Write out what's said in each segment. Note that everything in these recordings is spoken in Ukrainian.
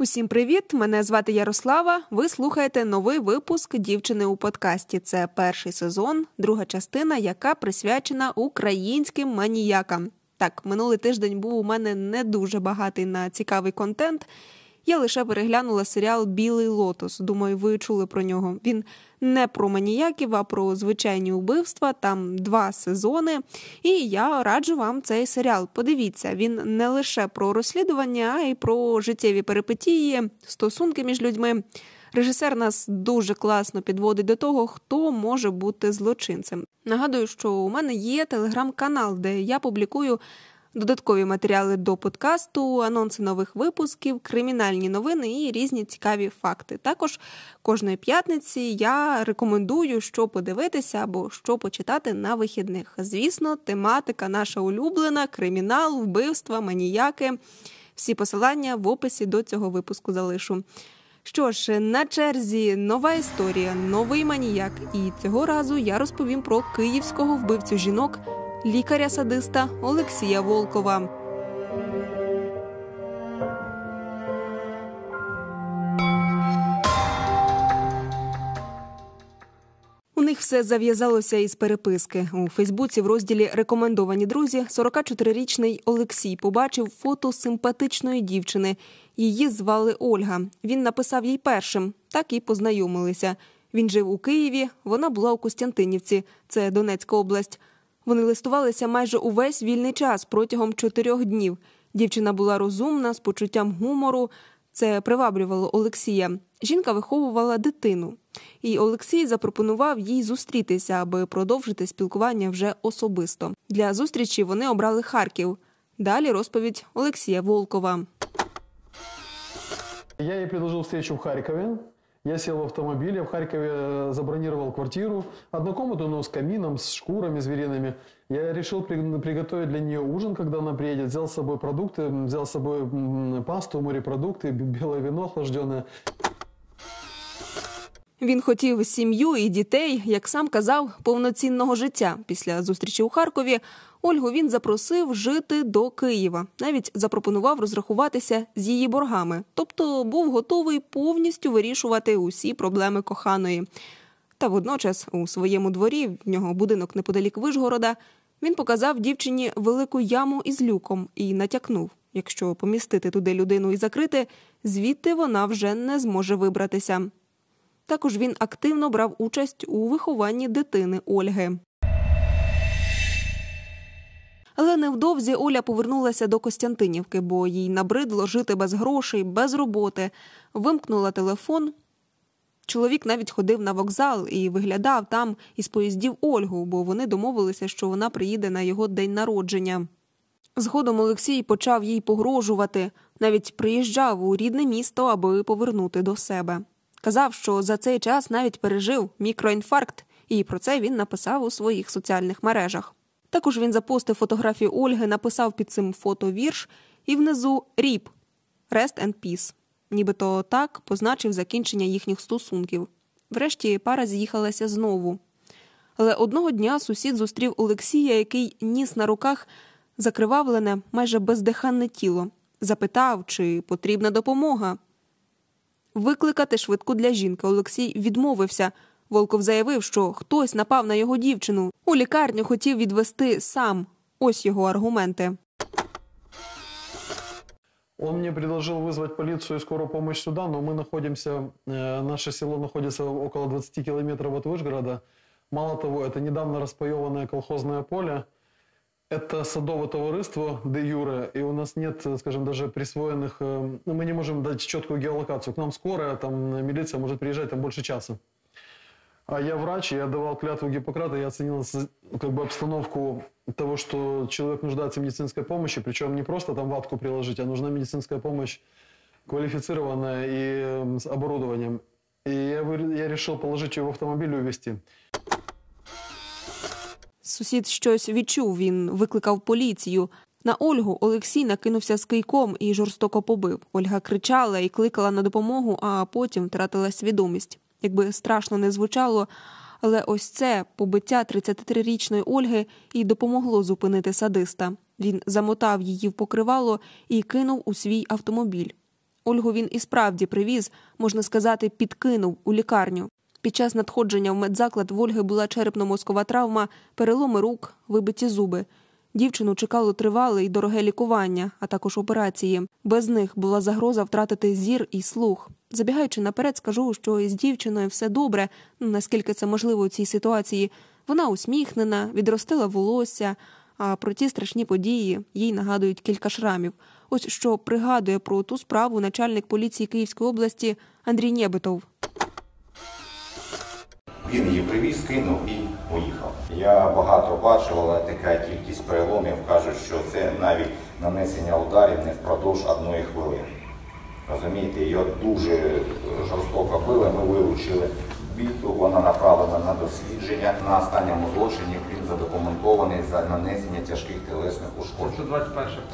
Усім привіт! Мене звати Ярослава. Ви слухаєте новий випуск дівчини у подкасті. Це перший сезон, друга частина, яка присвячена українським маніякам. Так, минулий тиждень був у мене не дуже багатий на цікавий контент. Я лише переглянула серіал Білий лотос. Думаю, ви чули про нього. Він не про маніяків, а про звичайні убивства. Там два сезони. І я раджу вам цей серіал. Подивіться, він не лише про розслідування, а й про життєві перипетії, стосунки між людьми. Режисер нас дуже класно підводить до того, хто може бути злочинцем. Нагадую, що у мене є телеграм-канал, де я публікую додаткові матеріали до подкасту, анонси нових випусків, кримінальні новини і різні цікаві факти. Також кожної п'ятниці я рекомендую, що подивитися або що почитати на вихідних. Звісно, тематика наша улюблена, кримінал, вбивства, маніяки. Всі посилання в описі до цього випуску залишу. Що ж, на черзі нова історія, новий маніяк, і цього разу я розповім про київського вбивцю жінок лікаря-садиста Олексія Волкова. У них все зав'язалося із переписки у Фейсбуці. В розділі Рекомендовані друзі 44-річний Олексій побачив фото симпатичної дівчини. Її звали Ольга. Він написав їй першим, так і познайомилися. Він жив у Києві. Вона була у Костянтинівці, це Донецька область. Вони листувалися майже увесь вільний час протягом чотирьох днів. Дівчина була розумна, з почуттям гумору. Це приваблювало Олексія. Жінка виховувала дитину, і Олексій запропонував їй зустрітися, аби продовжити спілкування вже особисто. Для зустрічі вони обрали Харків. Далі розповідь Олексія Волкова. Я їй предложив встречу в Харкові. Я сел в автомобиль, я в Харькове э, забронировал квартиру, одну комнату, но с камином, с шкурами звериными. Я решил приготовить для нее ужин, когда она приедет. Взял с собой продукты, взял с собой пасту, морепродукты, белое вино охлажденное. Він хотів сім'ю і дітей, як сам казав, повноцінного життя. Після зустрічі у Харкові Ольгу він запросив жити до Києва. Навіть запропонував розрахуватися з її боргами, тобто був готовий повністю вирішувати усі проблеми коханої. Та водночас, у своєму дворі, в нього будинок неподалік Вишгорода, він показав дівчині велику яму із люком і натякнув: якщо помістити туди людину і закрити, звідти вона вже не зможе вибратися. Також він активно брав участь у вихованні дитини Ольги. Але невдовзі Оля повернулася до Костянтинівки, бо їй набридло жити без грошей, без роботи, вимкнула телефон. Чоловік навіть ходив на вокзал і виглядав там із поїздів Ольгу, бо вони домовилися, що вона приїде на його день народження. Згодом Олексій почав їй погрожувати, навіть приїжджав у рідне місто, аби повернути до себе. Казав, що за цей час навіть пережив мікроінфаркт, і про це він написав у своїх соціальних мережах. Також він запостив фотографію Ольги, написав під цим фото вірш і внизу ріп Rest and Peace. Нібито так позначив закінчення їхніх стосунків. Врешті пара з'їхалася знову. Але одного дня сусід зустрів Олексія, який ніс на руках закривавлене, майже бездиханне тіло, запитав, чи потрібна допомога. Викликати швидку для жінки Олексій відмовився. Волков заявив, що хтось напав на його дівчину. У лікарню хотів відвести сам. Ось його аргументи. Он мне предложил вызвать полицию и скорую помощь сюда, но мы находимся, э, наше село находится около 20 километров от Вышгорода. Мало того, это недавно распаеванное колхозное поле. Это садовое товариство де юре, и у нас нет, скажем, даже присвоенных... Э, ну, мы не можем дать четкую геолокацию. К нам скорая, там милиция может приезжать там больше часа. А я врач, я давал клятву Гиппократа, я оценил как бы обстановку того, что человек нуждается в медицинской помощи, причем не просто там ватку приложить, а нужна медицинская помощь квалифицированная и с оборудованием. И я, я решил положить ее в автомобиль и увезти. Сусід щось відчув. Він викликав поліцію. На Ольгу Олексій накинувся з кийком і жорстоко побив. Ольга кричала і кликала на допомогу, а потім втратила свідомість. Якби страшно не звучало, але ось це побиття 33-річної Ольги і допомогло зупинити садиста. Він замотав її в покривало і кинув у свій автомобіль. Ольгу він і справді привіз, можна сказати, підкинув у лікарню. Під час надходження в медзаклад в Ольги була черепно-мозкова травма, переломи рук, вибиті зуби. Дівчину чекало тривале і дороге лікування, а також операції. Без них була загроза втратити зір і слух. Забігаючи наперед, скажу, що із дівчиною все добре, ну наскільки це можливо у цій ситуації. Вона усміхнена, відростила волосся. А про ті страшні події їй нагадують кілька шрамів. Ось що пригадує про ту справу начальник поліції Київської області Андрій Нєбитов. Він її привіз, кинув і поїхав. Я багато бачив, але така кількість переломів кажуть, що це навіть нанесення ударів не впродовж одної хвилини. Розумієте, його дуже жорстоко били, ми вилучили біту, вона направлена на дослідження. На останньому злочині він задокументований за нанесення тяжких телесних ушкоджень.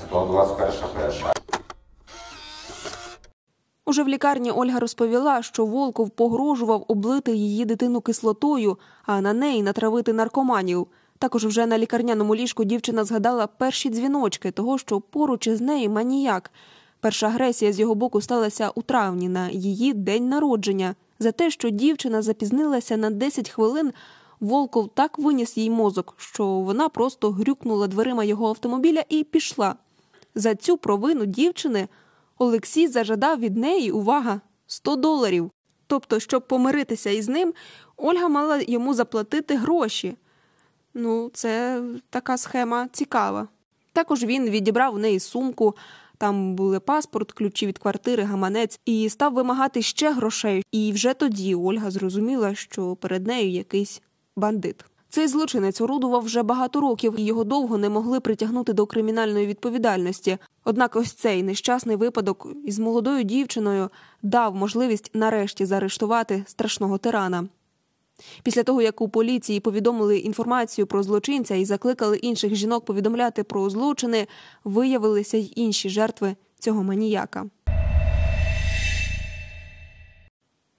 121 перша. Уже в лікарні Ольга розповіла, що Волков погрожував облити її дитину кислотою, а на неї натравити наркоманів. Також вже на лікарняному ліжку дівчина згадала перші дзвіночки того, що поруч із нею маніяк. Перша агресія з його боку сталася у травні на її день народження. За те, що дівчина запізнилася на 10 хвилин, Волков так виніс їй мозок, що вона просто грюкнула дверима його автомобіля і пішла. За цю провину дівчини Олексій зажадав від неї увага 100 доларів. Тобто, щоб помиритися із ним, Ольга мала йому заплатити гроші. Ну, це така схема цікава. Також він відібрав у неї сумку. Там були паспорт, ключі від квартири, гаманець, і став вимагати ще грошей. І вже тоді Ольга зрозуміла, що перед нею якийсь бандит. Цей злочинець орудував вже багато років, і його довго не могли притягнути до кримінальної відповідальності. Однак, ось цей нещасний випадок із молодою дівчиною дав можливість нарешті заарештувати страшного тирана. Після того, як у поліції повідомили інформацію про злочинця і закликали інших жінок повідомляти про злочини, виявилися й інші жертви цього маніяка.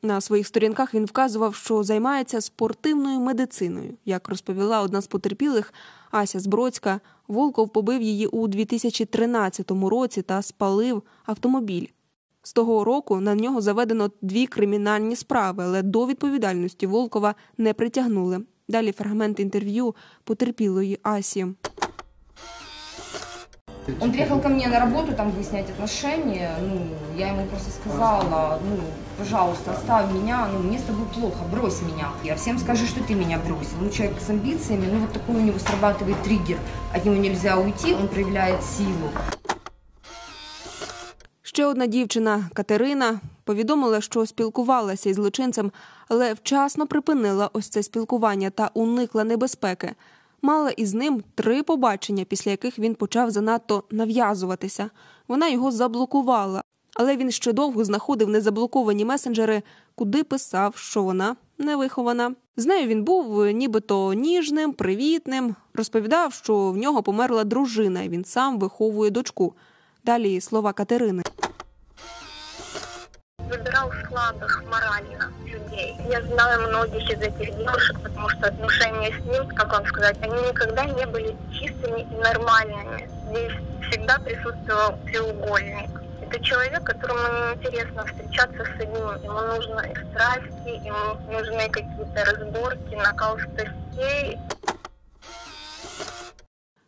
На своїх сторінках він вказував, що займається спортивною медициною. Як розповіла одна з потерпілих Ася Збродська, Волков побив її у 2013 році та спалив автомобіль. З того року на нього заведено дві кримінальні справи, але до відповідальності Волкова не притягнули. Далі фрагмент інтерв'ю потерпілої Асі. Он приехал ко мне на работу, там выяснять отношения. Ну, я ему просто сказала, ну, пожалуйста, оставь меня, ну, мне с тобой плохо, брось меня. Я всем скажи, что ты меня бросил. Ну, человек с амбициями, ну, вот такой у него срабатывает триггер. От него нельзя уйти, он проявляет силу. Ще одна дівчина Катерина повідомила, що спілкувалася із злочинцем, але вчасно припинила ось це спілкування та уникла небезпеки. Мала із ним три побачення, після яких він почав занадто нав'язуватися. Вона його заблокувала, але він ще довго знаходив незаблоковані месенджери, куди писав, що вона невихована. З нею він був нібито ніжним, привітним, розповідав, що в нього померла дружина, і він сам виховує дочку. Далі слова Катерини. Выбирал слабых морально людей. Я знаю многих из этих девушек, потому что отношения с ним, как вам сказать, они никогда не были чистыми и нормальными. Здесь всегда присутствовал треугольник. Это человек, которому неинтересно встречаться с одним. Ему нужны страсти, ему нужны какие-то разборки, накал страстей.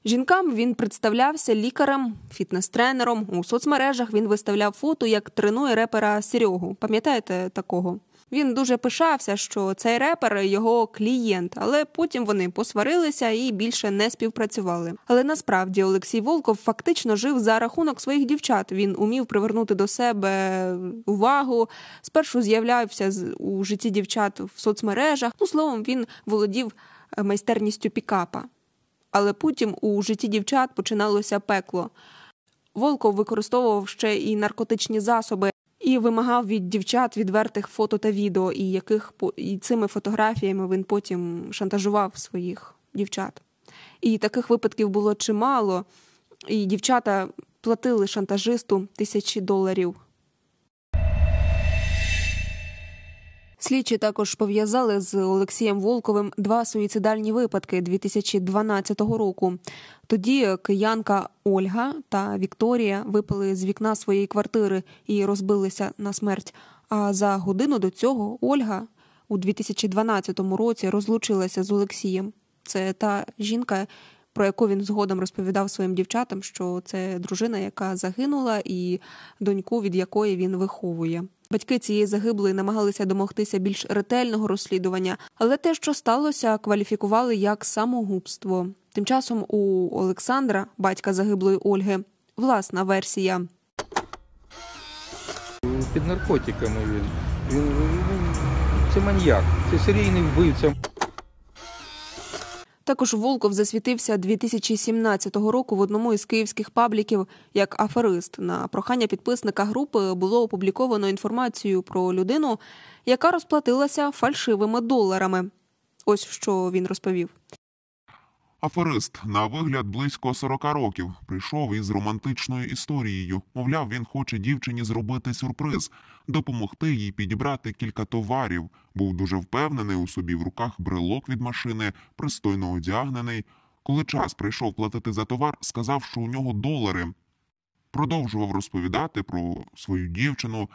Жінкам він представлявся лікарем, фітнес-тренером. У соцмережах він виставляв фото, як тренує репера Серегу. Пам'ятаєте такого? Він дуже пишався, що цей репер його клієнт, але потім вони посварилися і більше не співпрацювали. Але насправді Олексій Волков фактично жив за рахунок своїх дівчат. Він умів привернути до себе увагу. Спершу з'являвся у житті дівчат в соцмережах. Ну словом, він володів е, майстерністю пікапа але потім у житті дівчат починалося пекло. Волков використовував ще і наркотичні засоби і вимагав від дівчат відвертих фото та відео, і яких і цими фотографіями він потім шантажував своїх дівчат. І таких випадків було чимало, і дівчата платили шантажисту тисячі доларів. Слідчі також пов'язали з Олексієм Волковим два суїцидальні випадки 2012 року. Тоді киянка Ольга та Вікторія випали з вікна своєї квартири і розбилися на смерть. А за годину до цього Ольга у 2012 році розлучилася з Олексієм. Це та жінка, про яку він згодом розповідав своїм дівчатам, що це дружина, яка загинула, і доньку, від якої він виховує. Батьки цієї загиблої намагалися домогтися більш ретельного розслідування, але те, що сталося, кваліфікували як самогубство. Тим часом у Олександра, батька загиблої Ольги, власна версія. Під наркотиками він. Він він це маньяк, це серійний вбивця. Також Волков засвітився 2017 року в одному із київських пабліків як аферист. На прохання підписника групи було опубліковано інформацію про людину, яка розплатилася фальшивими доларами. Ось що він розповів. Аферист на вигляд близько 40 років прийшов із романтичною історією. Мовляв, він хоче дівчині зробити сюрприз, допомогти їй підібрати кілька товарів. Був дуже впевнений у собі в руках брелок від машини, пристойно одягнений. Коли час прийшов платити за товар, сказав, що у нього долари. Продовжував розповідати про свою дівчину.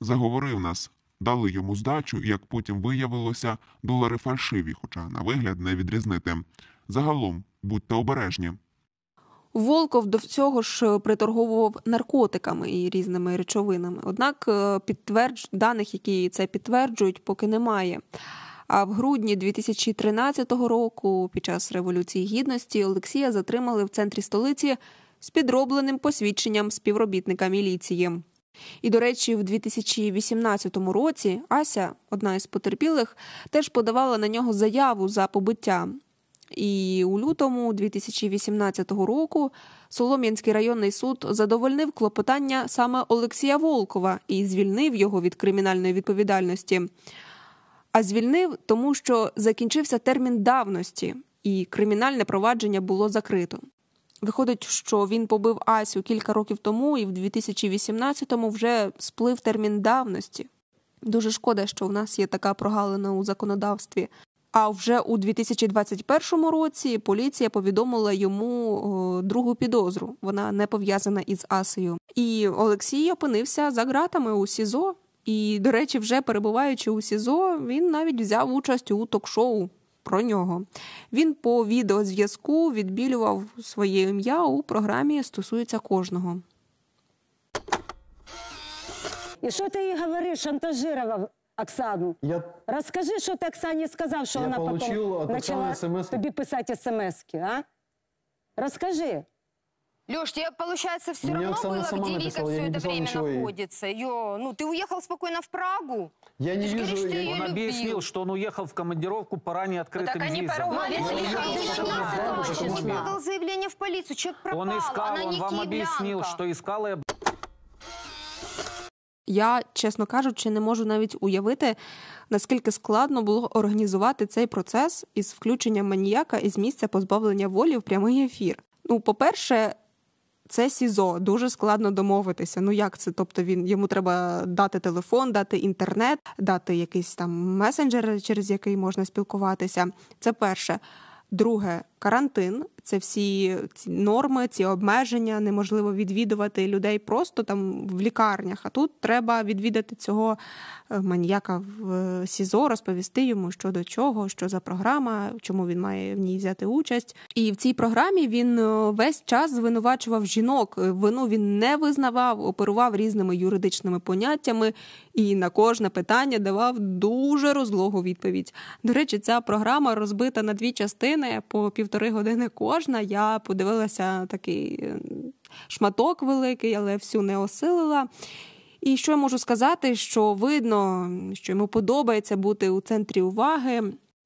Заговорив нас, дали йому здачу, як потім виявилося, долари фальшиві, хоча на вигляд не відрізнити. Загалом будьте обережні. Волков до всього ж приторговував наркотиками і різними речовинами. Однак е, підтвердж... даних, які це підтверджують, поки немає. А в грудні 2013 року, під час революції гідності, Олексія затримали в центрі столиці з підробленим посвідченням співробітника міліції. І, до речі, в 2018 році Ася, одна із потерпілих, теж подавала на нього заяву за побиття. І у лютому 2018 року Солом'янський районний суд задовольнив клопотання саме Олексія Волкова і звільнив його від кримінальної відповідальності. А звільнив, тому що закінчився термін давності, і кримінальне провадження було закрито. Виходить, що він побив Асю кілька років тому, і в 2018-му вже сплив термін давності. Дуже шкода, що в нас є така прогалина у законодавстві. А вже у 2021 році поліція повідомила йому другу підозру. Вона не пов'язана із Асею. І Олексій опинився за ґратами у СІЗО. І, до речі, вже перебуваючи у СІЗО, він навіть взяв участь у ток-шоу про нього. Він по відеозв'язку відбілював своє ім'я у програмі Стосується кожного. І що ти їй говориш, шантажував Оксану? Я Розкажи, що ти Оксані сказав, що Я вона получил потім от почала Оксани смс. тобі писати смс-ки, а? Розкажи. Леш, тебе, получается, все Мне равно Оксана было, сама где написала, Вика я все не это писал время ничего ей. находится. Ё, ну, ты уехал спокойно в Прагу. Я не Ты ж вижу... говоришь, ты я- её Он любил. объяснил, что он уехал в командировку по ранее открытым так они визам. порвали Ну, с я Михаилом думаю, что 16 это числа. нормально. Он подал заявление в полицию. Человек пропал, Он искал, она он не вам объяснил, киевлянка. что искал и Я, чесно кажучи, не можу навіть уявити, наскільки складно було організувати цей процес із включенням маніяка із місця позбавлення волі в прямий ефір. Ну, по-перше, це СІЗО, дуже складно домовитися. Ну як це? Тобто він йому треба дати телефон, дати інтернет, дати якийсь там месенджер, через який можна спілкуватися. Це перше. Друге, карантин це всі ці норми, ці обмеження. Неможливо відвідувати людей просто там в лікарнях. А тут треба відвідати цього е, маніяка в е, СІЗО, розповісти йому, що до чого, що за програма, чому він має в ній взяти участь. І в цій програмі він е, весь час звинувачував жінок. Вину він не визнавав, оперував різними юридичними поняттями і на кожне питання давав дуже розлогу відповідь. До речі, ця програма розбита на дві частини по півтори години кожна. Я подивилася такий е, шматок великий, але всю не осилила. І що я можу сказати, що видно, що йому подобається бути у центрі уваги.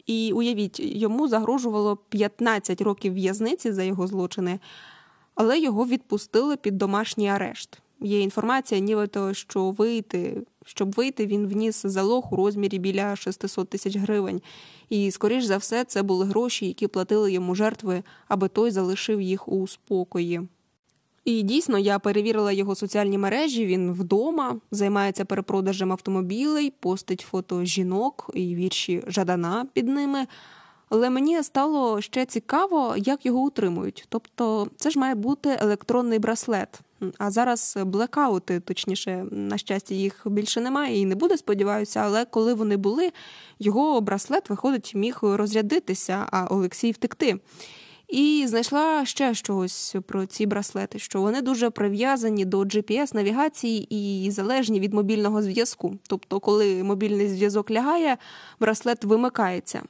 І уявіть, йому загрожувало 15 років в'язниці за його злочини, але його відпустили під домашній арешт. Є інформація, нібито, що вийти, щоб вийти, він вніс залог у розмірі біля 600 тисяч гривень. І, скоріш за все, це були гроші, які платили йому жертви, аби той залишив їх у спокої. І дійсно я перевірила його соціальні мережі. Він вдома займається перепродажем автомобілей, постить фото жінок і вірші Жадана під ними. Але мені стало ще цікаво, як його утримують. Тобто, це ж має бути електронний браслет. А зараз блекаути, точніше, на щастя, їх більше немає і не буде, сподіваюся. Але коли вони були, його браслет, виходить, міг розрядитися, а Олексій втекти. І знайшла ще щось про ці браслети, що вони дуже прив'язані до GPS-навігації і залежні від мобільного зв'язку. Тобто, коли мобільний зв'язок лягає, браслет вимикається.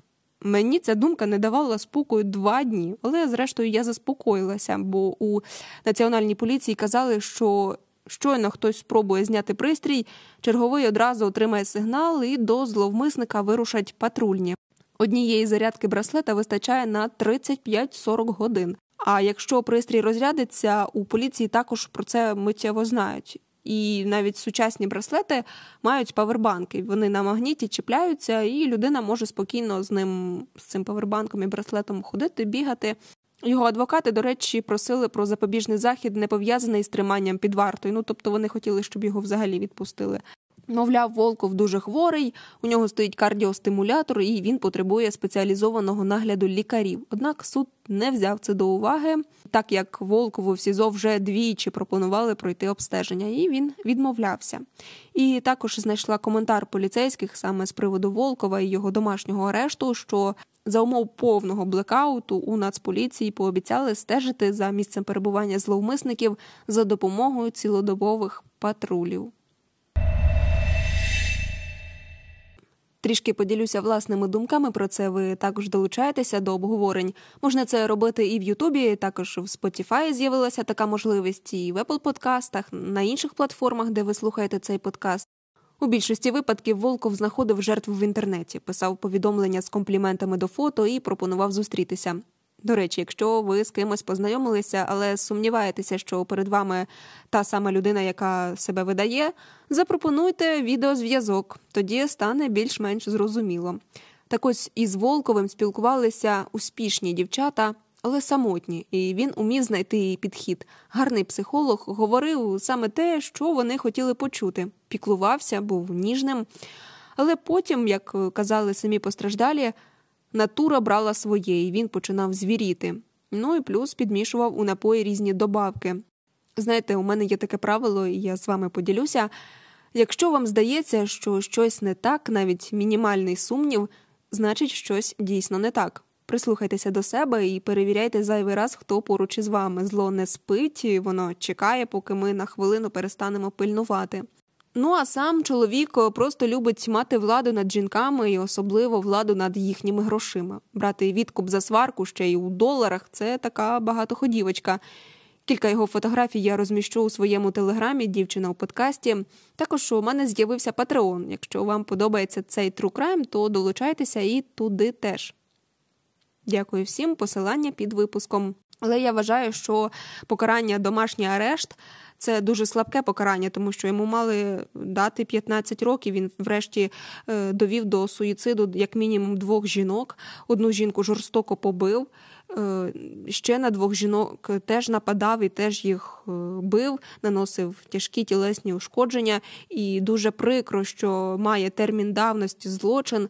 Мені ця думка не давала спокою два дні, але зрештою я заспокоїлася, бо у національній поліції казали, що щойно хтось спробує зняти пристрій, черговий одразу отримає сигнал і до зловмисника вирушать патрульні. Однієї зарядки браслета вистачає на 35-40 годин. А якщо пристрій розрядиться, у поліції також про це миттєво знають. І навіть сучасні браслети мають павербанки. Вони на магніті чіпляються, і людина може спокійно з ним, з цим павербанком і браслетом ходити, бігати. Його адвокати, до речі, просили про запобіжний захід, не пов'язаний з триманням під вартою. Ну тобто вони хотіли, щоб його взагалі відпустили. Мовляв, Волков дуже хворий, у нього стоїть кардіостимулятор, і він потребує спеціалізованого нагляду лікарів. Однак суд не взяв це до уваги, так як Волкову в СІЗО вже двічі пропонували пройти обстеження, і він відмовлявся. І також знайшла коментар поліцейських саме з приводу Волкова і його домашнього арешту, що за умов повного блекауту у Нацполіції пообіцяли стежити за місцем перебування зловмисників за допомогою цілодобових патрулів. Трішки поділюся власними думками про це. Ви також долучаєтеся до обговорень. Можна це робити і в Ютубі, також в Spotify з'явилася така можливість, і в Apple подкастах, на інших платформах, де ви слухаєте цей подкаст. У більшості випадків Волков знаходив жертву в інтернеті, писав повідомлення з компліментами до фото і пропонував зустрітися. До речі, якщо ви з кимось познайомилися, але сумніваєтеся, що перед вами та сама людина, яка себе видає, запропонуйте відеозв'язок, тоді стане більш-менш зрозуміло. Так ось із Волковим спілкувалися успішні дівчата, але самотні, і він умів знайти її підхід. Гарний психолог говорив саме те, що вони хотіли почути. Піклувався, був ніжним. Але потім, як казали самі постраждалі, натура брала своє, і він починав звіріти. Ну і плюс підмішував у напої різні добавки. Знаєте, у мене є таке правило, і я з вами поділюся. Якщо вам здається, що щось не так, навіть мінімальний сумнів, значить щось дійсно не так. Прислухайтеся до себе і перевіряйте зайвий раз, хто поруч із вами. Зло не спить, воно чекає, поки ми на хвилину перестанемо пильнувати. Ну а сам чоловік просто любить мати владу над жінками і особливо владу над їхніми грошима. Брати відкуп за сварку ще й у доларах це така багатоходівочка. Кілька його фотографій я розміщу у своєму телеграмі Дівчина у подкасті. Також у мене з'явився Патреон. Якщо вам подобається цей True Crime, то долучайтеся і туди теж. Дякую всім, посилання під випуском. Але я вважаю, що покарання домашній арешт це дуже слабке покарання, тому що йому мали дати 15 років. Він, врешті, е, довів до суїциду як мінімум двох жінок. Одну жінку жорстоко побив. Е, ще на двох жінок теж нападав і теж їх е, бив, наносив тяжкі тілесні ушкодження, і дуже прикро, що має термін давності злочин.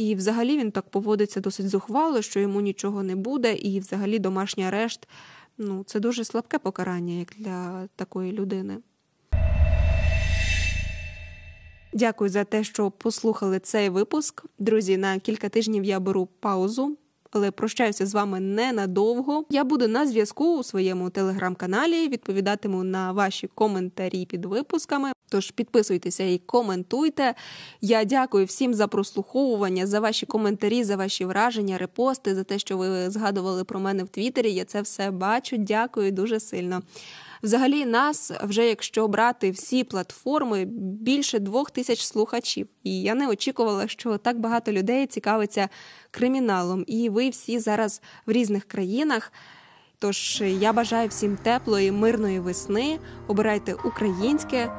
І взагалі він так поводиться досить зухвало, що йому нічого не буде, і взагалі домашній арешт ну, це дуже слабке покарання, як для такої людини. Дякую за те, що послухали цей випуск. Друзі, на кілька тижнів я беру паузу але прощаюся з вами ненадовго. Я буду на зв'язку у своєму телеграм-каналі, відповідатиму на ваші коментарі під випусками. Тож підписуйтеся і коментуйте. Я дякую всім за прослуховування, за ваші коментарі, за ваші враження, репости, за те, що ви згадували про мене в Твіттері. Я це все бачу. Дякую дуже сильно. Взагалі, нас вже якщо брати всі платформи, більше двох тисяч слухачів. І я не очікувала, що так багато людей цікавиться криміналом. І ви всі зараз в різних країнах. Тож я бажаю всім теплої, мирної весни. Обирайте українське.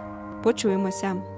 Почуємося.